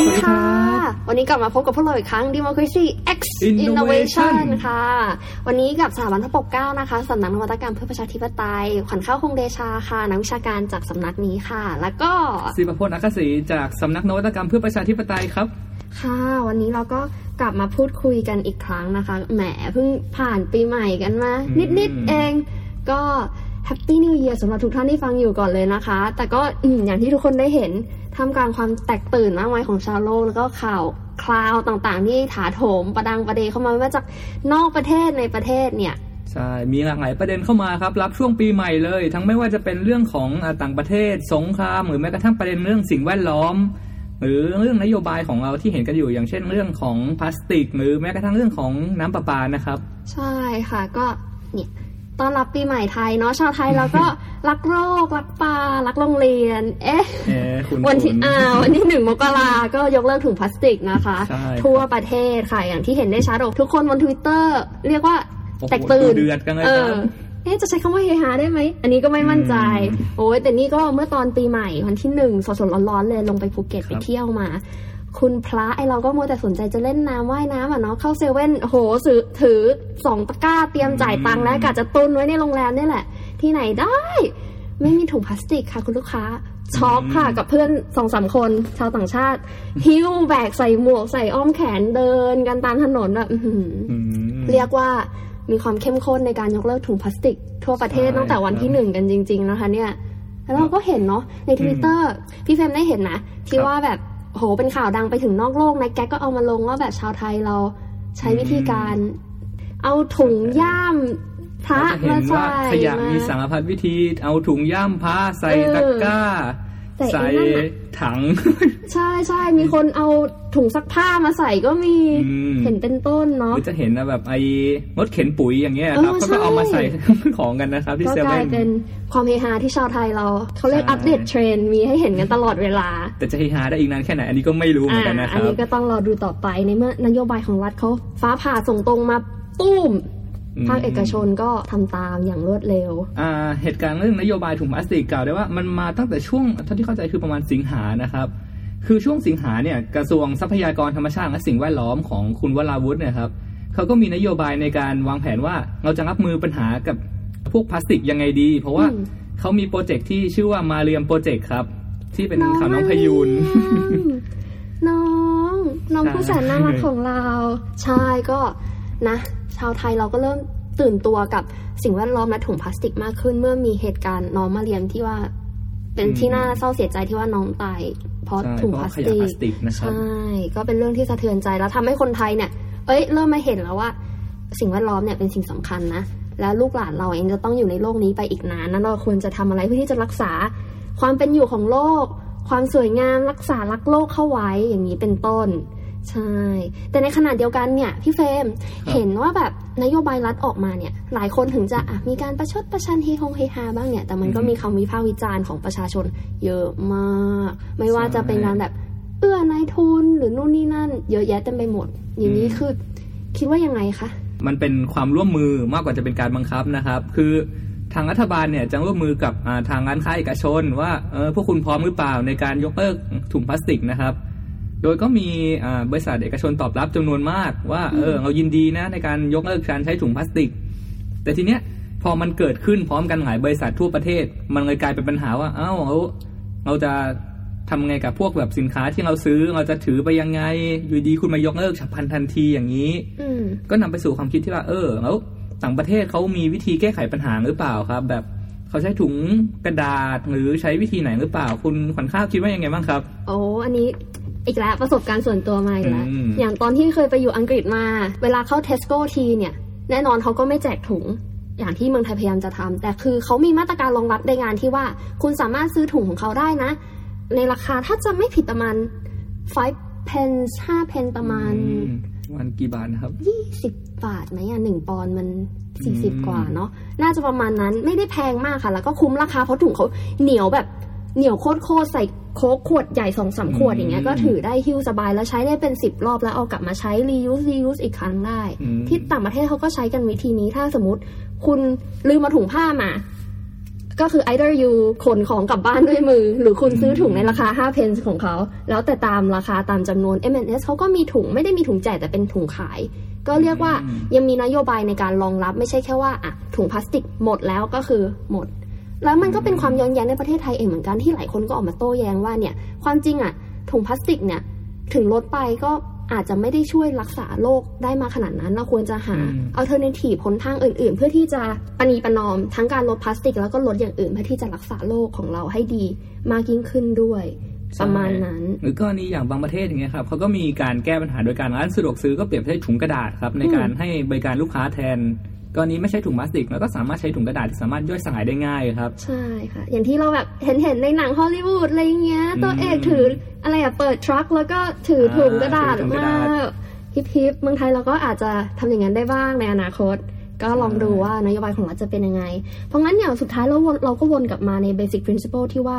ดีค่ะ วันนี้กลับมาพบกับพวกเราอีกครั้ง Democracy X Innovation ค่ะ วันนี้กับสถาบันพระปกเกล้านะคะสำนักนวัตกรรมเพื่อประชาธิปไตย ขวัญข้าวคงเดชาค่ะนักวิชาการจากสำนักนี้ค่ะ แล้วก็ศิปพจน์อักษีจากสำนักนวัตกรรมเพื่อประชาธิปไตยครับ ค่ะ วันนี้เราก็กลับมาพูดคุยกันอีกครั้งนะคะ แหมเพิ่งผ่านปีใหม่กันมาอืมนิดๆเอง ก็ happy new year สำหรับทุกท่านที่ฟังอยู่ก่อนเลยนะคะ แต่ก็อืมอย่างที่ทุกคนได้เห็นท่ามกลางความแตกตื่นมากมายของชาวโลก แล้วก็ข่าวคลาวต่างๆ ที่ถาโถมประดังประเดเข้ามาไม่ว่าจากนอกประเทศในประเทศเนี่ยใช่ มีหลากหลายประเด็นเข้ามาครับ รับช่วงปีใหม่เลย ทั้งไม่ว่าจะเป็นเรื่องของอ่าต่างประเทศ สงคราม หรือแม้กระทั่งประเด็นเรื่องสิ่งแวดล้อม หรือเรื่องนโยบายของเราที่เห็นกันอยู่ อย่างเช่นเรื่องของพลาสติก หรือแม้กระทั่งเรื่องของน้ำประปานะครับ ใช่ค่ะ ก็เนี่ย ต้อนรับปีใหม่ไทยเนาะชาวไทยเราก็รักโรค รักปลารักโรงเรียน เอ๊ะเอ๊ะคุณวันที่คุณอ่าวันที่หนึ่งมกราก็ยกเลิกถุงพลาสติกนะคะใช่ทั่วประเทศค่ะอย่างที่เห็นได้ชัดอกทุกคนบนทวิตเตอร์เรียกว่าโอ้โหแตกตื่นดูเดือดกันเลยเอคอรับเอ๊ะจะใช้คำว่าเฮฮาได้ไหม อันนี้ก็ไม่มั่นใจอืมโอ้ยแต่นี่ก็เมื่อตอนปีใหม่วันที่หนึ่งสดๆร้อนๆเลยลงไปภูเก็ตครับไปเที่ยวมา คุณพระไอเราก็มัวแต่สนใจจะเล่นน้ำว่ายน้ำอะเนาะเข้าเซเว่นโอ้โหซื้อถือสองตะกร้าเตรียมจ่ายตังค์แล้วกะจะตุนไว้ในโรงแรมนี่แหละ ที่ไหนได้ ไม่มีถุงพลาสติกค่ะคุณลูกค้าช็อกค่ะกับเพื่อนสองสามคนชาวต่างชาติ หิ้วแบกใส่หมวกใส่อ้อมแขนเดินกันตามถนนแบบอื้อหืออืมเรียกว่ามีความเข้มข้นในการยกเลิกถุงพลาสติก ทั่วประเทศใช่ตั้งแต่วันที่ครับหนึ่งกันจริง ๆ นะคะเนี่ยแล้วเราก็เห็นเนาะในทวิตเตอร์พี่เฟรมได้เห็นนะ ที่ครับว่าแบบ โหเป็นข่าวดังไปถึงนอกโลกนะแกก็เอามาลงว่าแบบชาวไทยเราใช้วิธีการ เอาถุงย่ามพระเราจะเห็มานใส่ว่าขยะมีสารพัดวิธี เอาถุงย่ามผ้าใส่เออตะกร้า ใส่ใส่ไอ้นั่นน่ะถัง ใช่ใช่มีคนเอาถุงซักผ้ามาใส่ก็มีอืมเห็นเป็นต้นหเนาะรือจะเห็นนะแบบไอ้รถเข็นปุ๋ยอย่างเงี้ยครับเออเขาก็เอามาใช่ใส่ของกันนะครับที่ก็เซกเว่ลายนเป็นความเฮฮาที่ชาวไทยเราเขาเรียกใช่อัปเดตเทรนด์มีให้เห็นกันตลอดเวลา แต่จะเฮฮาได้อีกนานแค่ไหนอันนี้ก็ไม่รู้เหมือนกันนะคอันรับนี้ก็ต้องรอดูต่อไปในเมื่อนโยบายของรัฐเขาฟ้าผ่าส่งตรงมาปุ้มอืมภาคเอกชนก็ทำตามอย่างรวดเร็ว อ่า เหตุการณ์เรื่องนโยบายถุงพลาสติกกล่าวได้ว่ามันมาตั้งแต่ช่วงเท่าที่เข้าใจคือประมาณสิงหานะครับ คือช่วงสิงหาเนี่ยกระทรวงทรัพยากรธรรมชาติและสิ่งแวดล้อมของคุณวราวุฒิเนี่ยครับเขาก็มีนโยบายในการวางแผนว่าเราจะรับมือปัญหากับพวกพลาสติกยังไงดี เพราะว่าอืมเขามีโปรเจกต์ที่ชื่อว่ามาเรียมโปรเจกต์ครับ ที่เป็นข่าวน้องพมายูนเรียมน้องน้องใช่ผู้แสนน่ารักของเราใช่ก็นะ ชาวไทยเราก็เริ่มตื่นตัวกับสิ่งแวดล้อมและถุงพลาสติกมากขึ้น เมื่อมีเหตุการณ์น้องมาเรียมที่ว่า เป็นที่น่าเศร้าเสียใจที่ว่าน้องตาย เพราะใช่ถุงเพพลาราะสขยะติพลากสติกนะครับใช่ก็เป็นเรื่องที่สะเทือนใจแล้วทำให้คนไทยเนี่ยเอ้ยเริ่มมาเห็นแล้วว่า สิ่งแวดล้อมเนี่ยเป็นสิ่งสำคัญนะแล้วลูกหลานเราเองจะต้องอยู่ในโลกนี้ไปอีกนานนั้นเราควรจะทำอะไรเพื่อที่จะรักษาความเป็นอยู่ของโลก ความสวยงามรักษารักโลกเข้าไว้อย่างนี้เป็นต้น ใช่ แต่ในขณะเดียวกันเนี่ยพี่เฟรมครับเห็นว่าแบบนโยบายรัฐออกมาเนี่ย หลายคนถึงจะอะมีการประชดประชันเฮฮงเฮฮาบ้างเนี่ย แต่มันก็มีคำวิพากษ์วิจารณ์ของประชาชน เยอะมาก ไม่ว่าจะเป็นการแบบเอื้อนายทุนหรือนู่นนี่นั่น เยอะแยะเต็มไปหมด อย่างนี้คือคิดว่ายังไงคะมันเป็นความร่วมมือมากกว่าจะเป็นการบังคับนะครับ คือทางรัฐบาลเนี่ยจะร่วมมือกับอ่าทางร้านค้าเอกชน ว่าเออพวกคุณพร้อมหรือเปล่าในการยกเลิกถุงพลาสติกนะครับ โดยก็มีอ่าบริษัทเอกชนตอบรับจำนวนมากว่าเออเรายินดีนะในการยกเลิกการใช้ถุงพลาสติก แต่ทีเนี้ยพอมันเกิดขึ้นพร้อมกันหลายบริษัททั่วประเทศ มันเลยกลายเป็นปัญหาว่าเอ้าเราเราจะทำไงกับพวกแบบสินค้าที่เราซื้อเราจะถือไปยังไง อยู่ดีคุณมายกเลิกฉับพลันทันทีอย่างนี้อืมก็นำไปสู่ความคิดที่ว่า เออแล้วต่างประเทศเขามีวิธีแก้ไขปัญหาหรือเปล่าครับ แบบเขาใช้ถุงกระดาษหรือใช้วิธีไหนหรือเปล่า คุณขวัญข้าวคิดว่ายังไงบ้างครับ โอ้อันนี้ อีกแล้วประสบการณ์ส่วนตัวมาอีกแล้วอืมอย่างตอนที่เคยไปอยู่อังกฤษมา เวลาเข้าเทสโก้ทีเนี่ย แน่นอนเขาก็ไม่แจกถุง อย่างที่เมืองไทยพยายามจะทำแต่คือเขามีมาตรการรองรับในงานที่ว่า คุณสามารถซื้อถุงของเขาได้นะ ในราคาถ้าจะไม่ผิดประมาณ5 pence 5 pence ประมาณอืมวันกี่บาทนะครับ20บาทไหมอะหนึ่งปอนด์มันอืม40กว่าเนาะน่าจะประมาณนั้นไม่ได้แพงมากค่ะ แล้วก็คุ้มราคาเพราะถุงเขาเหนียวแบบ เหนียวโคตรๆใส่โค้กขวดใหญ่สองสามขวดอย่างเงี้ยก็ถือได้หิ้วสบายแล้วใช้ได้เป็น10รอบแล้วเอากลับมาใช้ reuse reuse อีกครั้งได้อืมที่ต่างประเทศเขาก็ใช้กันวิธีนี้ถ้าสมมติ คุณลืมมาถุงผ้ามา ก็คือ either you ขนของกลับบ้านด้วยมือ หรือคุณซื้อถุงในราคา5 pence ของเขา แล้วแต่ตามราคาตามจำนวน M&S เขาก็มีถุงไม่ได้มีถุงแจกแต่เป็นถุงขายก็เรียกว่าอืมยังมีนโยบายในการรองรับไม่ใช่แค่ว่าอะถุงพลาสติกหมดแล้วก็คือหมด แล้วมันก็เป็นความย้อนแย้งในประเทศไทยเองเหมือนกันที่หลายคนก็ออกมาโต้แย้งว่าเนี่ยความจริงอะถุงพลาสติกเนี่ยถึงลดไปก็อาจจะไม่ได้ช่วยรักษาโลกได้มากขนาดนั้น เราควรจะหาอืม alternative หนทางอื่น ๆ เพื่อที่จะปณีประนอมทั้งการลดพลาสติก แล้วก็ลดอย่างอื่นเพื่อที่จะรักษาโรคของเราให้ดีมากยิ่งขึ้นด้วยประมาณนั้น หรือกรณีอย่างบางประเทศอย่างเงี้ยครับเขาก็มีการแก้ปัญหาโดยการร้านสะดวกซื้อก็เปรียบใช้ถุงกระดาษครับในการให้บริการลูกค้าแทน กรณีไม่ใช้ถุงพลาสติกแล้วก็สามารถใช้ถุงกระดาษที่สามารถย่อยสลายได้ง่ายครับ ใช่ค่ะ อย่างที่เราแบบเห็นเห็นๆในหนังฮอลลีวูดอะไรอย่างเงี้ย ตัวเอกถืออะไรอะเปิดทรัคแล้วก็ถือถุงกระดาษถือถุงกระมาดาษฮิปฮิปๆเมืองไทยเราก็อาจจะทำอย่างนั้นได้บ้างในอนาคต ก็ลองดูว่านโยบายของรัฐจะเป็นยังไง เพราะงั้นอย่างสุดท้ายเราวนเราก็วนกลับมาใน basic principle ที่ว่า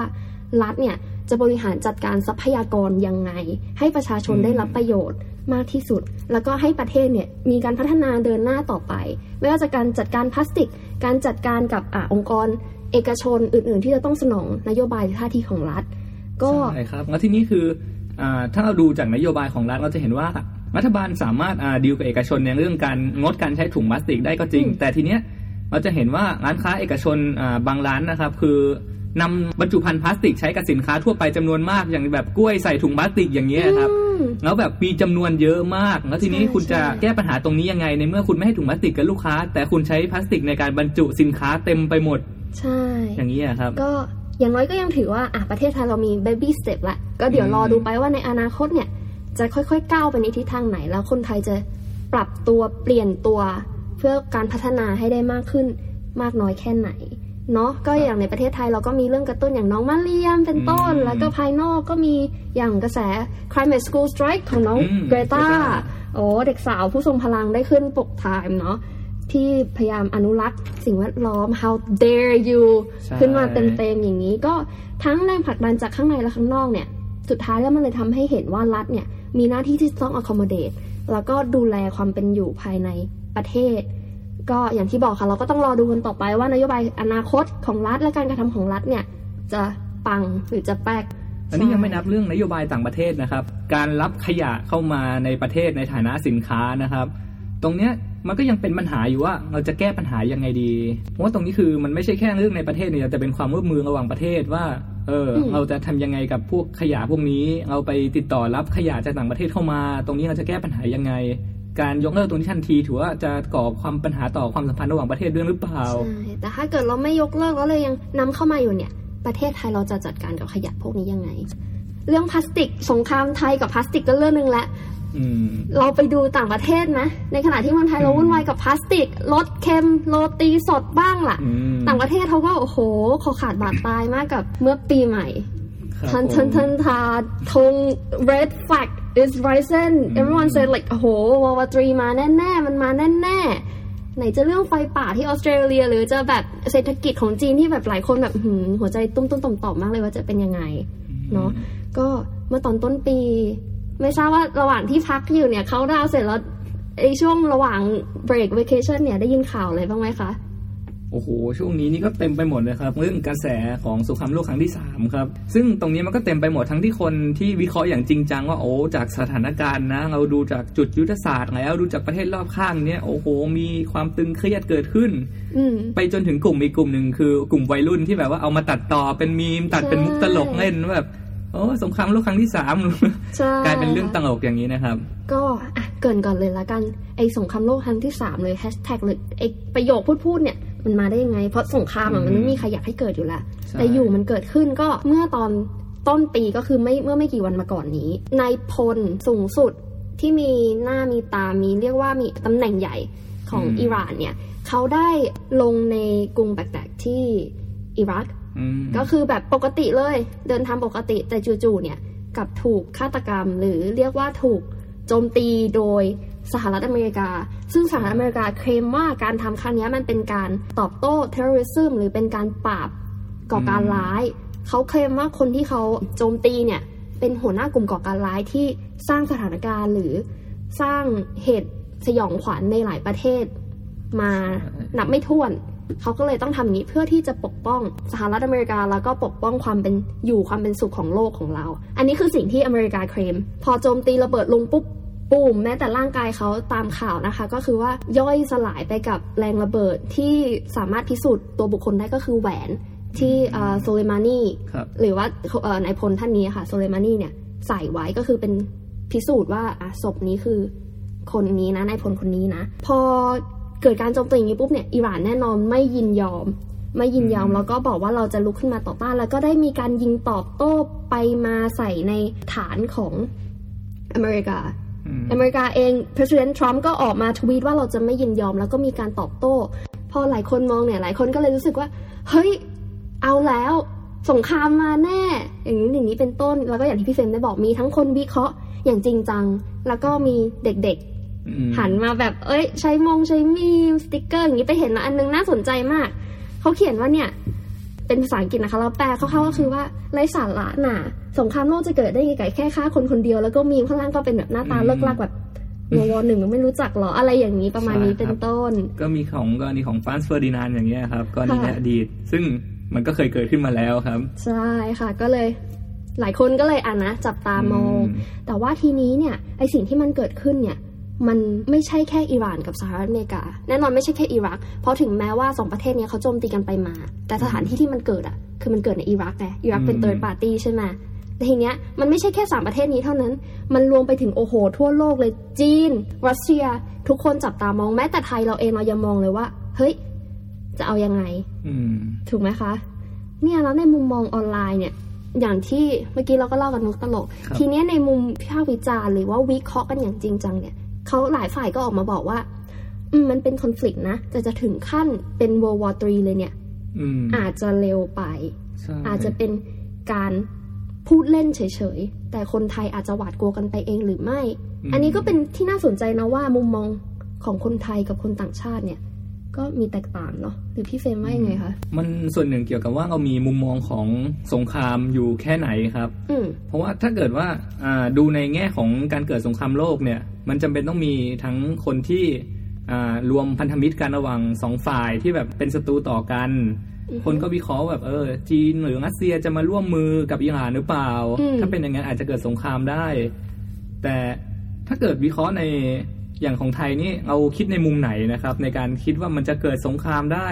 รัฐเนี่ยจะบริหารจัดการทรัพยากรยังไง ให้ประชาชนได้รับประโยชน์ มากที่สุด แล้วก็ให้ประเทศเนี่ยมีการพัฒนาเดินหน้าต่อไป ไม่ว่าจะการจัดการพลาสติก การจัดการกับอองค์กร เอกชนอื่น ๆ ที่จะต้องสนองนโยบายหรือท่าทีของรัฐ ก็ใช่ครับแล้วที่นี้คืออถ้าเราดูจากนโยบายของรัฐเราจะเห็นว่ารัฐบาลสามารถดีลกับเอกชนในเรื่องการงดการใช้ถุงพลาสติกได้ก็จริง แต่ทีเนี้ยเราจะเห็นว่าร้านค้าเอกชนบางร้านนะครับ คือ นำบรรจุภัณฑ์พลาสติกใช้กับสินค้าทั่วไปจำนวนมากอย่างแบบกล้วยใส่ถุงพลาสติกอย่างเงี้ยครับอืมแล้วแบบมีจำนวนเยอะมาก แล้วทีนี้ใช่คุณจะใช่แก้ปัญหาตรงนี้ยังไง ในเมื่อคุณไม่ให้ถุงพลาสติกกับลูกค้า แต่คุณใช้พลาสติกในการบรรจุสินค้าเต็มไปหมด ใช่ อย่างนี้อะครับ ก็อย่างน้อยก็ยังถือว่าอะประเทศไทยเรามี baby step ละก็เดี๋ยวอืมรอดูไปว่าในอนาคตเนี่ย จะค่อยๆก้าวไปในทิศทางไหน แล้วคนไทยจะปรับตัวเปลี่ยนตัว เพื่อการพัฒนาให้ได้มากขึ้นมากน้อยแค่ไหน เนาะก็อย่างในประเทศไทยเราก็มีเรื่องกระตุ้นอย่างน้องมาเรียมเป็นต้นอืมแล้วก็ภายนอกก็มีอย่างกระแส climate school strike ของน้องอืมเกรตา Greta โอ้เด็กสาวผู้ทรงพลังได้ขึ้นปกไทม์เนาะที่พยายามอนุรักษ์สิ่งแวดล้อม how dare you ใช่ขึ้นมาเต็มๆอย่างนี้ก็ทั้งแรงผลักดันจากข้างในและข้างนอกเนี่ย สุดท้ายแล้วมันเลยทำให้เห็นว่ารัฐเนี่ยมีหน้าที่ที่ต้อง accommodate แล้วก็ดูแลความเป็นอยู่ภายในประเทศ ก็อย่างที่บอกค่ะ เราก็ต้องรอดูกันต่อไปว่านโยบายอนาคตของรัฐและการกระทำของรัฐเนี่ยจะปังหรือจะแป๊กอันนี้ยังไม่นับเรื่องนโยบายต่างประเทศนะครับ การรับขยะเข้ามาในประเทศในฐานะสินค้านะครับ ตรงเนี้ยมันก็ยังเป็นปัญหาอยู่ว่าเราจะแก้ปัญหายังไงดีเพราะว่าตรงนี้คือมันไม่ใช่แค่เรื่องในประเทศเนี่ยแต่เป็นความร่วมมือระหว่างประเทศว่า เอออมเราจะทำยังไงกับพวกขยะพวกนี้เราไปติดต่อรับขยะจากต่างประเทศเข้ามา ตรงนี้เราจะแก้ปัญหายังไง การยกเลิกตรงนี้ทันที ถือว่าจะก่อความปัญหาต่อความสัมพันธ์ระหว่างประเทศด้วยหรือเปล่าใช่แต่ถ้าเกิดเราไม่ยกเลิกแล้วเลยยังนำเข้ามาอยู่เนี่ยประเทศไทยเราจะจัดการกับขยะพวกนี้ยังไง เรื่องพลาสติกสงครามไทยกับพลาสติกก็เรื่องหนึงละอืมเราไปดูต่างประเทศนะ ในขณะที่เมืองไทยเราอืมวุ่นวายกับพลาสติกรสเค็มโรตีสดบ้างล่ะอืมต่างประเทศเขาก็โอ้โหคอขาดบาดตายมากกับเมื่อปีใหม่ครับทันผมทันทันทาธง red flag is rising อืม everyone said like โอ้โห war three มาแน่ๆ มันมาแน่ๆ ไหนจะเรื่องไฟป่าที่ออสเตรเลีย หรือจะแบบเศรษฐกิจของจีนที่แบบหลายคนแบบหืมหัวใจตุ้มตุ้มต่อมต่อมๆมากเลยว่าจะเป็นยังไงเนาะก็เมื่อตอนต้นปี ไม่ทราบว่าระหว่างที่พักอยู่เนี่ยเขาดาวน์เสร็จแล้วไอช่วงระหว่าง break vacation เนี่ยได้ยินข่าวอะไรบ้างไหมคะ โอ้โห ช่วงนี้นี่ก็เต็มไปหมดเลยครับเรื่องกระแสของสงครามโลกครั้งที่สามครับ ซึ่งตรงนี้มันก็เต็มไปหมดทั้งที่คนที่วิเคราะห์อย่างจริงจังว่าโอ้จากสถานการณ์นะ เราดูจากจุดยุทธศาสตร์แล้วดูจากประเทศรอบข้างเนี่ยโอ้โห มีความตึงเครียดเกิดขึ้นอืมไปจนถึงกลุ่มอีกกลุ่มหนึ่งคือกลุ่มวัยรุ่นที่แบบว่าเอามาตัดต่อเป็นมีมตัดเป็นมุกตลกเล่นว่าแบบโอ้สงครามโลกครั้งที่สามใช่กลายเป็นเรื่องตลกอย่างนี้นะครับ ก็อะเกรินก่อนเลยละกันไอสงครามโลกครั้งที่สามเลยแฮชแท็กเลยไอประโยคพูดพูดๆเนี่ย มันมาได้ยังไง เพราะสงครามอะมันไม่มีใครอยากให้เกิดอยู่แล้วใช่แต่อยู่มันเกิดขึ้นก็เมื่อตอนต้นปีก็คือไม่เมื่อไม่กี่วันมาก่อนนี้นายพลสูงสุดที่มีหน้ามีตามีเรียกว่ามีตำแหน่งใหญ่ของอืมอิหร่านเนี่ยเขาได้ลงในกรุงแบกแดดที่อิรักอืมก็คือแบบปกติเลยเดินทางปกติแต่จู่ๆเนี่ยกลับถูกฆาตกรรมหรือเรียกว่าถูกโจมตีโดย สหรัฐอเมริกา ซึ่งสหรัฐอเมริกาเคลมว่าการทำครั้งเนี้ยมันเป็นการตอบโต้เทอร์ริซึมหรือเป็นการปราบก่อการร้าย เขาเคลมว่าคนที่เขาโจมตีเนี่ยเป็นหัวหน้ากลุ่มก่อการร้ายที่สร้างสถานการณ์หรือสร้างเหตุสยองขวัญในหลายประเทศ มานับไม่ถ้วน เขาก็เลยต้องทำอย่างนี้เพื่อที่จะปกป้องสหรัฐอเมริกาแล้วก็ปกป้องความเป็นอยู่ความเป็นสุขของโลกของเรา อันนี้คือสิ่งที่อเมริกาเคลมพอโจมตีระเบิดลงปุ๊บ ปุ่มแม้แต่ร่างกายเขาตามข่าวนะคะ ก็คือว่าย่อยสลายไปกับแรงระเบิดที่สามารถพิสูจน์ตัวบุคคลได้ก็คือแหวนที่โซเลมานีครับหรือว่าเอ่อนายพลท่านนี้ค่ะโซเลมานีเนี่ยใส่ไว้ก็คือเป็นพิสูจน์ว่าอะศพนี้คือคนนี้นะนายพลคนนี้นะ พอเกิดการโจมตีอย่างนี้ปุ๊บเนี่ยอิหร่านแน่นอนไม่ยินยอม ไม่ยินยอมอืมแล้วก็บอกว่าเราจะลุกขึ้นมาต่อต้าน แล้วก็ได้มีการยิงตอบโต้ไปมาใส่ในฐานของอเมริกา อืมอเมริกาเอง President Trump ก็ออกมาทวีตว่าเราจะไม่ยินยอมแล้วก็มีการตอบโต้ พอหลายคนมองเนี่ยหลายคนก็เลยรู้สึกว่า เฮ้ย เอาแล้วสงครามมาแน่ อย่างนี้อย่างนี้เป็นต้น แล้วก็อย่างที่พี่เฟรมได้บอกมีทั้งคนวิเคราะห์อย่างจริงจัง แล้วก็มีเด็กอืมๆหันมาแบบ เอ้ย ใช้มงใช้มีมสติกเกอร์อย่างนี้ไปเห็นมาอันนึงน่าสนใจมาก เขาเขียนว่าเนี่ย เป็นภาษาอังกฤษนะคะแล้วแปลคร่าวๆก็คือว่าไร้สาระน่ะสงครามโลกจะเกิดได้ยังไงแค่ฆ่าคนคนเดียวแล้วก็มีมข้างล่างก็เป็นแบบหน้าตาอืมเลิ่กลั่กแบบวอวหนึ่งไม่รู้จักหรออะไรอย่างนี้ประมาณนี้ใช่เป็นครับต้น ก็มีของกรณีของฟรานซ์เฟอร์ดินานด์อย่างเงี้ยครับกรณีในค่ะอดีต ซึ่งมันก็เคยเกิดขึ้นมาแล้วครับ ใช่ค่ะก็เลยหลายคนก็เลยอ่านนะจับตามองอืมแต่ว่าทีนี้เนี่ยไอสิ่งที่มันเกิดขึ้นเนี่ย มันไม่ใช่แค่อิหร่านกับสหรัฐอเมริกา แน่นอนไม่ใช่แค่อิรัก เพราะถึงแม้ว่าสองประเทศเนี้ยเขาโจมตีกันไปมา แต่สถานที่ที่มันเกิดอะ คือมันเกิดในอิรักไงอิรักเป็นอืมเติร์ดปาร์ตี้ใช่ไหมแต่ทีเนี้ยมันไม่ใช่แค่สามประเทศนี้เท่านั้น มันรวมไปถึงโอ้โห ทั่วโลกเลยจีน รัสเซีย ทุกคนจับตามองแม้แต่ไทยเราเองเรายังมองเลยว่า เฮ้ย จะเอายังไงอืมถูกไหมคะ เนี่ยแล้วในมุมมองออนไลน์เนี่ย อย่างที่เมื่อกี้เราก็เล่ากันมุกตลกครับทีเนี้ยในมุมพิพากษ์วิจารณ์หรือว่าวิเคราะห์กันอย่างจริงจังเนี่ย เขาหลายฝ่ายก็ออกมาบอกว่า อืมมันเป็นคอน FLICT นะแต่จะถึงขั้นเป็น World War 3เลยเนี่ยอืมอาจจะเร็วไปใช่อาจจะเป็นการพูดเล่นเฉยๆ แต่คนไทยอาจจะหวาดกลัวกันไปเองหรือไม่ อันนี้ก็เป็นที่น่าสนใจนะว่ามุมมองของคนไทยกับคนต่างชาติเนี่ย ก็มีแตกต่างเนาะหรือพี่เฟรมว่ายังไงคะมันส่วนหนึ่งเกี่ยวกับว่าเรามีมุมมองของสงครามอยู่แค่ไหนครับอืมเพราะว่าถ้าเกิดว่าอ่าดูในแง่ของการเกิดสงครามโลกเนี่ย มันจำเป็นต้องมีทั้งคนที่อ่ารวมพันธมิตรกันระหว่างสองฝ่ายที่แบบเป็นศัตรูต่อกันอือฮึคนก็วิเคราะห์แบบเออ จีนหรือรัสเซียจะมาร่วมมือกับอิหร่านหรือเปล่าอืมถ้าเป็นอย่างนั้นอาจจะเกิดสงครามได้ แต่ถ้าเกิดวิเคราะห์ในอย่างของไทยนี่เราคิดในมุมไหนนะครับ ในการคิดว่ามันจะเกิดสงครามได้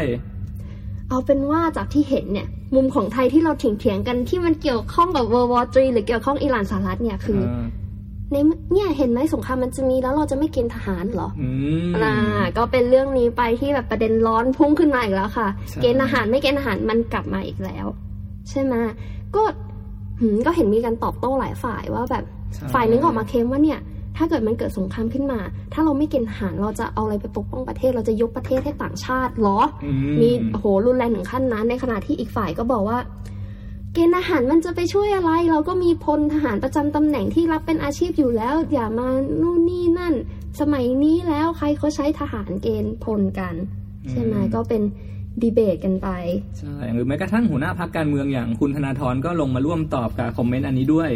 เอาเป็นว่าจากที่เห็นเนี่ย มุมของไทยที่เราเถียงๆกันที่มันเกี่ยวข้องกับ World War 3หรือเกี่ยวข้องอิหร่านสหรัฐเนี่ยคือ ในเนี่ยเห็นไหมสงครามมันจะมีแล้วเราจะไม่เกณฑ์ทหารเหรออืมอ่าก็เป็นเรื่องนี้ไปที่แบบประเด็นร้อนพุ่งขึ้นมาอีกแล้วค่ะใช่เกณฑ์ทหารไม่เกณฑ์ทหารมันกลับมาอีกแล้ว ใช่ไหมก็หืมก็เห็นมีการตอบโต้หลายฝ่ายว่าแบบใช่ฝ่ายนึงออกมาเคลมว่าเนี่ย ถ้าเกิดมันเกิดสงครามขึ้นมา ถ้าเราไม่เกณฑ์ทหารเราจะเอาอะไรไปปกป้องประเทศ เราจะยกประเทศให้ต่างชาติเหรออืมีโอ้โหรุนแรงถึงขั้นนั้น ในขณะที่อีกฝ่ายก็บอกว่า เกณฑ์ทหารมันจะไปช่วยอะไร เราก็มีพลทหารประจำตำแหน่งที่รับเป็นอาชีพอยู่แล้ว อย่ามานู่นนี่นั่น สมัยนี้แล้วใครเขาใช้ทหารเกณฑ์พลกัน ใช่ไหมก็เป็นดีเบตกันไป ใช่หรือแม้กระทั่งหัวหน้าพักการเมืองอย่างคุณธนาธรก็ลงมาร่วมตอบกับคอมเมนต์อันนี้ด้วย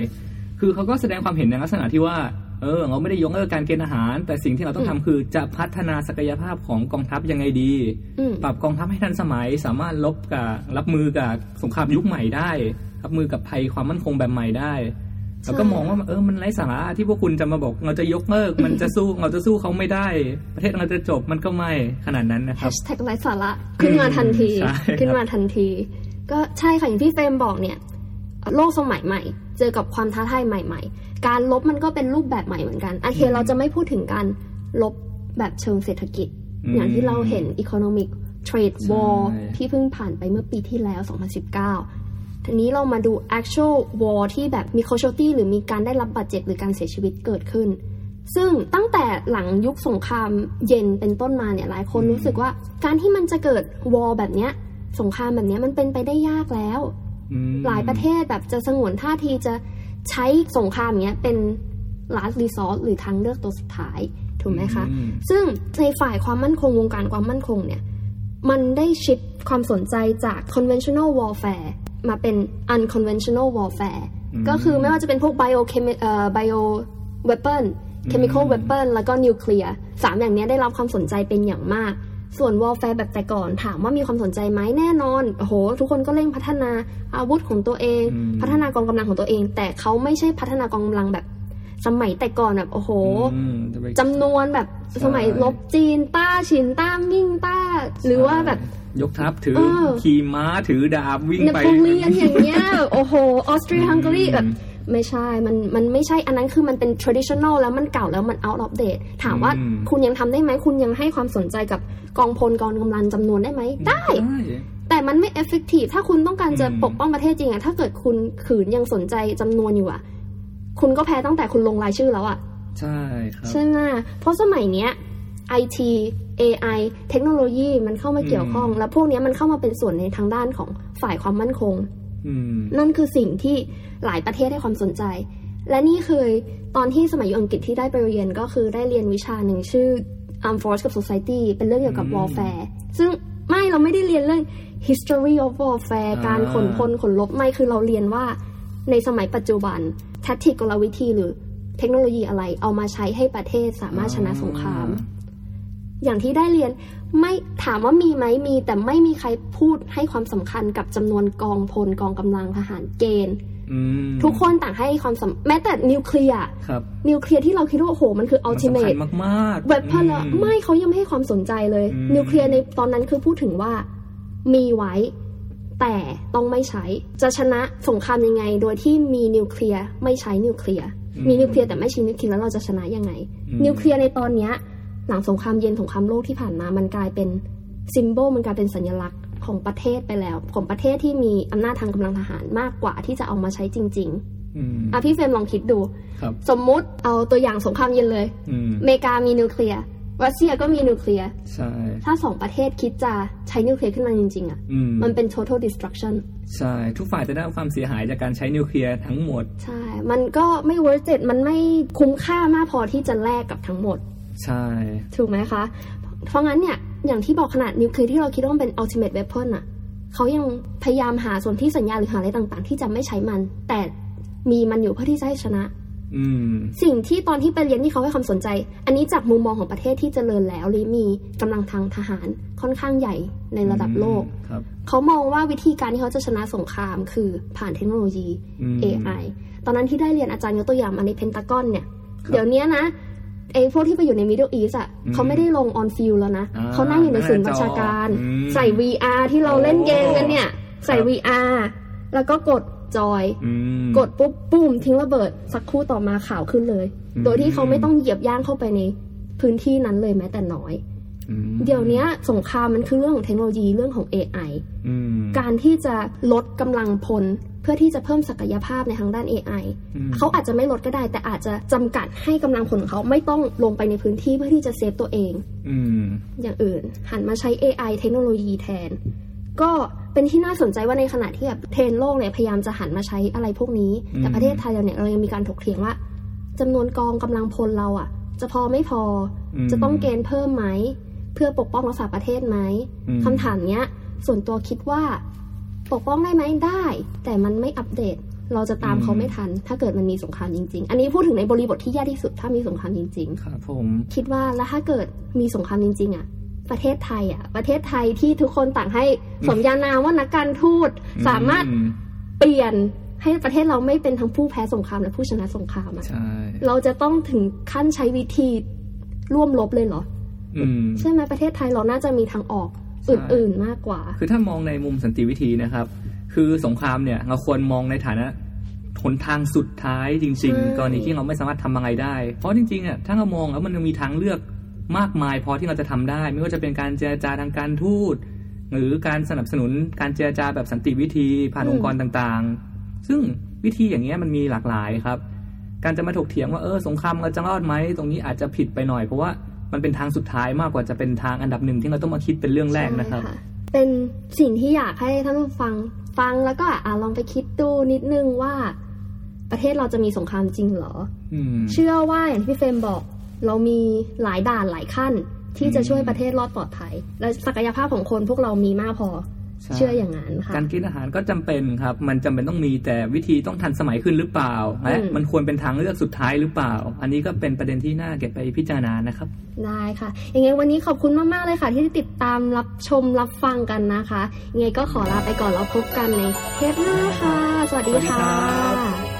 คือเขาก็แสดงความเห็นในลักษณะที่ว่า เออเราไม่ได้ยกเลิกการเกณฑ์ทหาร แต่สิ่งที่เราต้องทำคือจะพัฒนาศักยภาพของกองทัพยังไงดีอืมปรับกองทัพให้ทันสมัย สามารถลบกับรับมือกับสงครามยุคใหม่ได้ รับมือกับภัยความมั่นคงแบบใหม่ได้แล้วก็มองว่าเออมันไร้สาระที่พวกคุณจะมาบอก เราจะยกเลิกมันจะสู้เราจะสู้เขาไม่ได้ ประเทศเราจะจบมันก็ไม่ขนาดนั้นนะคแฮรับชแท็กไร้สาระขึ้นมาทันทีใช่ครับขึ้นมาทันที ก็ใช่ค่ะอย่างที่เฟรมบอกเนี่ย โลกสมัยใหม่ เจอกับความท้าทายใหม่ ๆ การลบมันก็เป็นรูปแบบใหม่เหมือนกันโอเคเราจะไม่พูดถึงการลบแบบเชิงเศรษฐกิจ อย่างที่เราเห็น economic trade war ใช่ที่เพิ่งผ่านไปเมื่อปีที่แล้ว 2019 ทีนี้เรามาดู actual war ที่แบบมี casualty หรือมีการได้รับบาดเจ็บหรือการเสียชีวิตเกิดขึ้น ซึ่งตั้งแต่หลังยุคสงครามเย็นเป็นต้นมาเนี่ยหลายคนอืมรู้สึกว่า การที่มันจะเกิดวอ r แบบเนี้ยสงครามแบบเนี้ยมันเป็นไปได้ยากแล้วอืมหลายประเทศแบบจะสงวนท่าทีจะ ใช้สงครามเนี้ยเป็น last resort หรือทางเลือกตัวสุดท้ายถูกไหมคะอืมซึ่งในฝ่ายความมั่นคงวงการความมั่นคงเนี่ย มันได้ชิดความสนใจจาก conventional warfare มาเป็น unconventional warfare อืมก็คือไม่ว่าจะเป็นพวก bio chemi เอ่อ bio weapon chemical อืม weapon แล้วก็นิวเคลียร์สามอย่างเนี้ยได้รับความสนใจเป็นอย่างมาก ส่วน warfare แบบแต่ก่อนถามว่ามีความสนใจไหมแน่นอนโอ้โห ทุกคนก็เร่งพัฒนาอาวุธของตัวเองอืมพัฒนากองกำลังของตัวเอง แต่เขาไม่ใช่พัฒนากองกำลังแบบสมัยแต่ก่อนแบบโอ้โหอืมจะไปจำนวนแบบใช่สมัยรบจีนต้าชิงต้าหมิงต้า หรือว่าแบบยกทัพถือเออขี่ม้าถือดาบวิ่งเนไปโปเลียนอย่างเงี้ยโอ้โหออสเตรียฮังการีอืมแบบ ไม่ใช่ มัน มันไม่ใช่ อันนั้นคือมันเป็น traditional แล้วมันเก่าแล้วมัน out of date ถามว่าอืมคุณยังทำได้ไหม คุณยังให้ความสนใจกับกองพลกองกำลังจำนวนได้ไหมได้ได้ แต่มันไม่ effective ถ้าคุณต้องการจะอืมปกป้องประเทศจริงอะถ้าเกิดคุณขืนยังสนใจจำนวนอยู่อะคุณก็แพ้ตั้งแต่คุณลงรายชื่อแล้วอะใช่ครับ ใช่ไหมเพราะสมัยเนี้ย IT AI เทคโนโลยีมันเข้ามาเกี่ยวข้องอืมแล้วพวกเนี้ยมันเข้ามาเป็นส่วนในทางด้านของฝ่ายความมั่นคงอืม นั่นคือสิ่งที่หลายประเทศให้ความสนใจ และนี่เคยตอนที่สมัยอยู่อังกฤษที่ได้ไปเรียนก็คือได้เรียนวิชาหนึ่งชื่อ Armed Force กับ Society เป็นเรื่องเกี่ยวกับอืม warfare ซึ่งไม่เราไม่ได้เรียนเรื่อง history of warfare อ่าการขนพลขนลบไม่คือเราเรียนว่าในสมัยปัจจุบันแทคติกกลวิธีหรือเทคโนโลยีอะไรเอามาใช้ให้ประเทศสามารถชนะสงคราม อย่างที่ได้เรียนไม่ถามว่ามีไหมมีแต่ไม่มีใครพูดให้ความสำคัญกับจำนวนกองพลกองกำลังทหารเกณฑ์อืมทุกคนต่างให้ความสำแม้แต่นิวเคลียร์ครับนิวเคลียร์ที่เราคิดว่าโอ้โหมันคืออัลติเมมันทสำคัญมากๆเว็บพละอืไม่เขายังไม่ให้ความสนใจเลยอืมนิวเคลียร์ในตอนนั้นคือพูดถึงว่า มีไว้ แต่ต้องไม่ใช้ จะชนะสงครามยังไง โดยที่มีนิวเคลียร์ไม่ใช้นิวเคลียร์มีนิวเคลียร์แต่ไม่ใช้นิวเคลียร์แล้วเราจะชนะยังไงอืมนิวเคลียร์ในตอนเนี้ย หลังสงครามเย็นสงครามโลกที่ผ่านมา มันกลายเป็น symbol มันกลายเป็นสัญลักษณ์ของประเทศไปแล้ว ของประเทศที่มีอำนาจทางกำลังทหารมากกว่าที่จะเอามาใช้จริงอืมๆอะพี่เฟรมลองคิดดูครับสมมุติเอาตัวอย่างสงครามเย็นเลยอืมอเมริกามีนิวเคลียร์รัสเซียก็มีนิวเคลียร์ใช่ถ้าสองประเทศคิดจะใช้นิวเคลียร์ขึ้นมาจริง ๆอะอืมมันเป็น total destruction ใช่ ทุกฝ่ายจะได้รับความเสียหายจากการใช้นิวเคลียร์ทั้งหมด ใช่ มันก็ไม่ worth it มันไม่คุ้มค่ามากพอที่จะแลกกับทั้งหมด ใช่ ถูกไหมคะ เพราะงั้นเนี่ย อย่างที่บอกขนาดนิวเคลียร์ที่เราคิดว่ามันเป็น ultimate weapon อะเขายังพยายามหาส่วนที่สัญญาหรือหาอะไรต่างๆ ที่จะไม่ใช้มัน แต่มีมันอยู่เพื่อที่จะให้ชนะอืมสิ่งที่ตอนที่ไปเรียนที่เขาให้ความสนใจ อันนี้จากมุมมองของประเทศที่เจริญแล้วหรือมีกำลังทางทหารค่อนข้างใหญ่ในระดับโลกครับเขามองว่าวิธีการที่เขาจะชนะสงครามคือผ่านเทคโนโลยีอืม AI ตอนนั้นที่ได้เรียนอาจารย์ยกตัวอย่างมาในเพนตากอนเนี่ยครับเดี๋ยวเนี้ยนะ ไอ้พวกที่ไปอยู่ใน Middle East อะอืมเขาไม่ได้ลง on field แล้วนะอ่าเขานั่งอยู่ในศูนย์บัญชาการอืมใส่ VR ที่เราเล่นเกมกันเนี่ย ใส่ครับ VR แล้วก็กดจอยอืมกดปุ๊บปุ้มทิ้งระเบิด สักครู่ต่อมาข่าวขึ้นเลยอืมโดยที่เขาไม่ต้องเหยียบย่างเข้าไปในพื้นที่นั้นเลยแม้แต่น้อยอืม เดี๋ยวเนี้ยสงครามมันคือเรื่องของเทคโนโลยีเรื่องของ AI อืมการที่จะลดกำลังพลเพื่อที่จะเพิ่มศักยภาพในทางด้าน AI อืมเขาอาจจะไม่ลดก็ได้ แต่อาจจะจำกัดให้กำลังพลของเขาไม่ต้องลงไปในพื้นที่เพื่อที่จะเซฟตัวเองอืมอย่างอื่น หันมาใช้ AI เทคโนโลยีแทน ก็เป็นที่น่าสนใจว่าในขณะที่แบบเทรนด์โลกเนี่ยพยายามจะหันมาใช้อะไรพวกนี้ แต่อืมประเทศไทยเราเนี่ยเรายังมีการถกเถียงว่าจำนวนกองกำลังพลเราอะ จะพอไม่พออมจะต้องเกณฑ์เพิ่มไหม เพื่อปกป้องรักษาประเทศไหมอืมคำถามเนี้ย ส่วนตัวคิดว่าปกป้องได้ไหมได้ แต่มันไม่อัปเดต เราจะตามเขาไม่ทัน ถ้าเกิดมันมีสงครามจริง ๆ อันนี้พูดถึงในบริบทที่แย่ที่สุดถ้ามีสงครามจริงๆครับผมคิดว่าแล้วถ้าเกิดมีสงครามจริง ๆ อะ ประเทศไทยอะ ประเทศไทยที่ทุกคนต่างให้สมญานามว่านักการทูตสามารถอืมเปลี่ยนให้ประเทศเราไม่เป็นทั้งผู้แพ้สงครามและผู้ชนะสงครามอะใช่เราจะต้องถึงขั้นใช้วิธีร่วมรบเลยเหรออืม ใช่ไหมประเทศไทยเราน่าจะมีทางออกใช่อื่นๆมากกว่า คือถ้ามองในมุมสันติวิธีนะครับ คือสงครามเนี่ย เราควรมองในฐานะหนทางสุดท้ายจริงใช่ๆกรณีที่เราไม่สามารถทำอะไรได้ เพราะจริงๆอะถ้าเรามองแล้วมันมีทางเลือกมากมายพอที่เราจะทำได้ ไม่ว่าจะเป็นการเจรจาทางการทูตหรือการสนับสนุนการเจรจาแบบสันติวิธีผ่านองค์กรต่างๆ ซึ่งวิธีอย่างเงี้ยมันมีหลากหลายครับ การจะมาถกเถียงว่าเออสงครามเราจะรอดไหมตรงนี้อาจจะผิดไปหน่อยเพราะว่า มันเป็นทางสุดท้ายมากกว่าจะเป็นทางอันดับหนึ่งที่เราต้องมาคิดเป็นเรื่องแรกนะครับใช่เป็นสิ่งที่อยากให้ท่านผู้ฟังฟังแล้วก็อะลองไปคิดดูนิดนึงว่า ประเทศเราจะมีสงครามจริงเหรออืมเชื่อว่าอย่างที่พี่เฟรมบอก เรามีหลายด่านหลายขั้นที่จะช่วยประเทศรอดปลอดภัย และศักยภาพของคนพวกเรามีมากพอใช่ เชื่ออย่างนั้นค่ะการกินอาหารก็จำเป็นครับ มันจำเป็นต้องมีแต่วิธีต้องทันสมัยขึ้นหรือเปล่าและอืมมันควรเป็นทางเลือกสุดท้ายหรือเปล่า อันนี้ก็เป็นประเด็นที่น่าเก็บไปพิจารณานะครับ ได้ค่ะยังไงวันนี้ขอบคุณมาก ๆ เลยค่ะ ที่ติดตามรับชมรับฟังกันนะคะยังไงก็ขอลาไปก่อนแล้วพบกันในเทปหน้าค่ะ สวัสดีสวัสดีค่ครับะ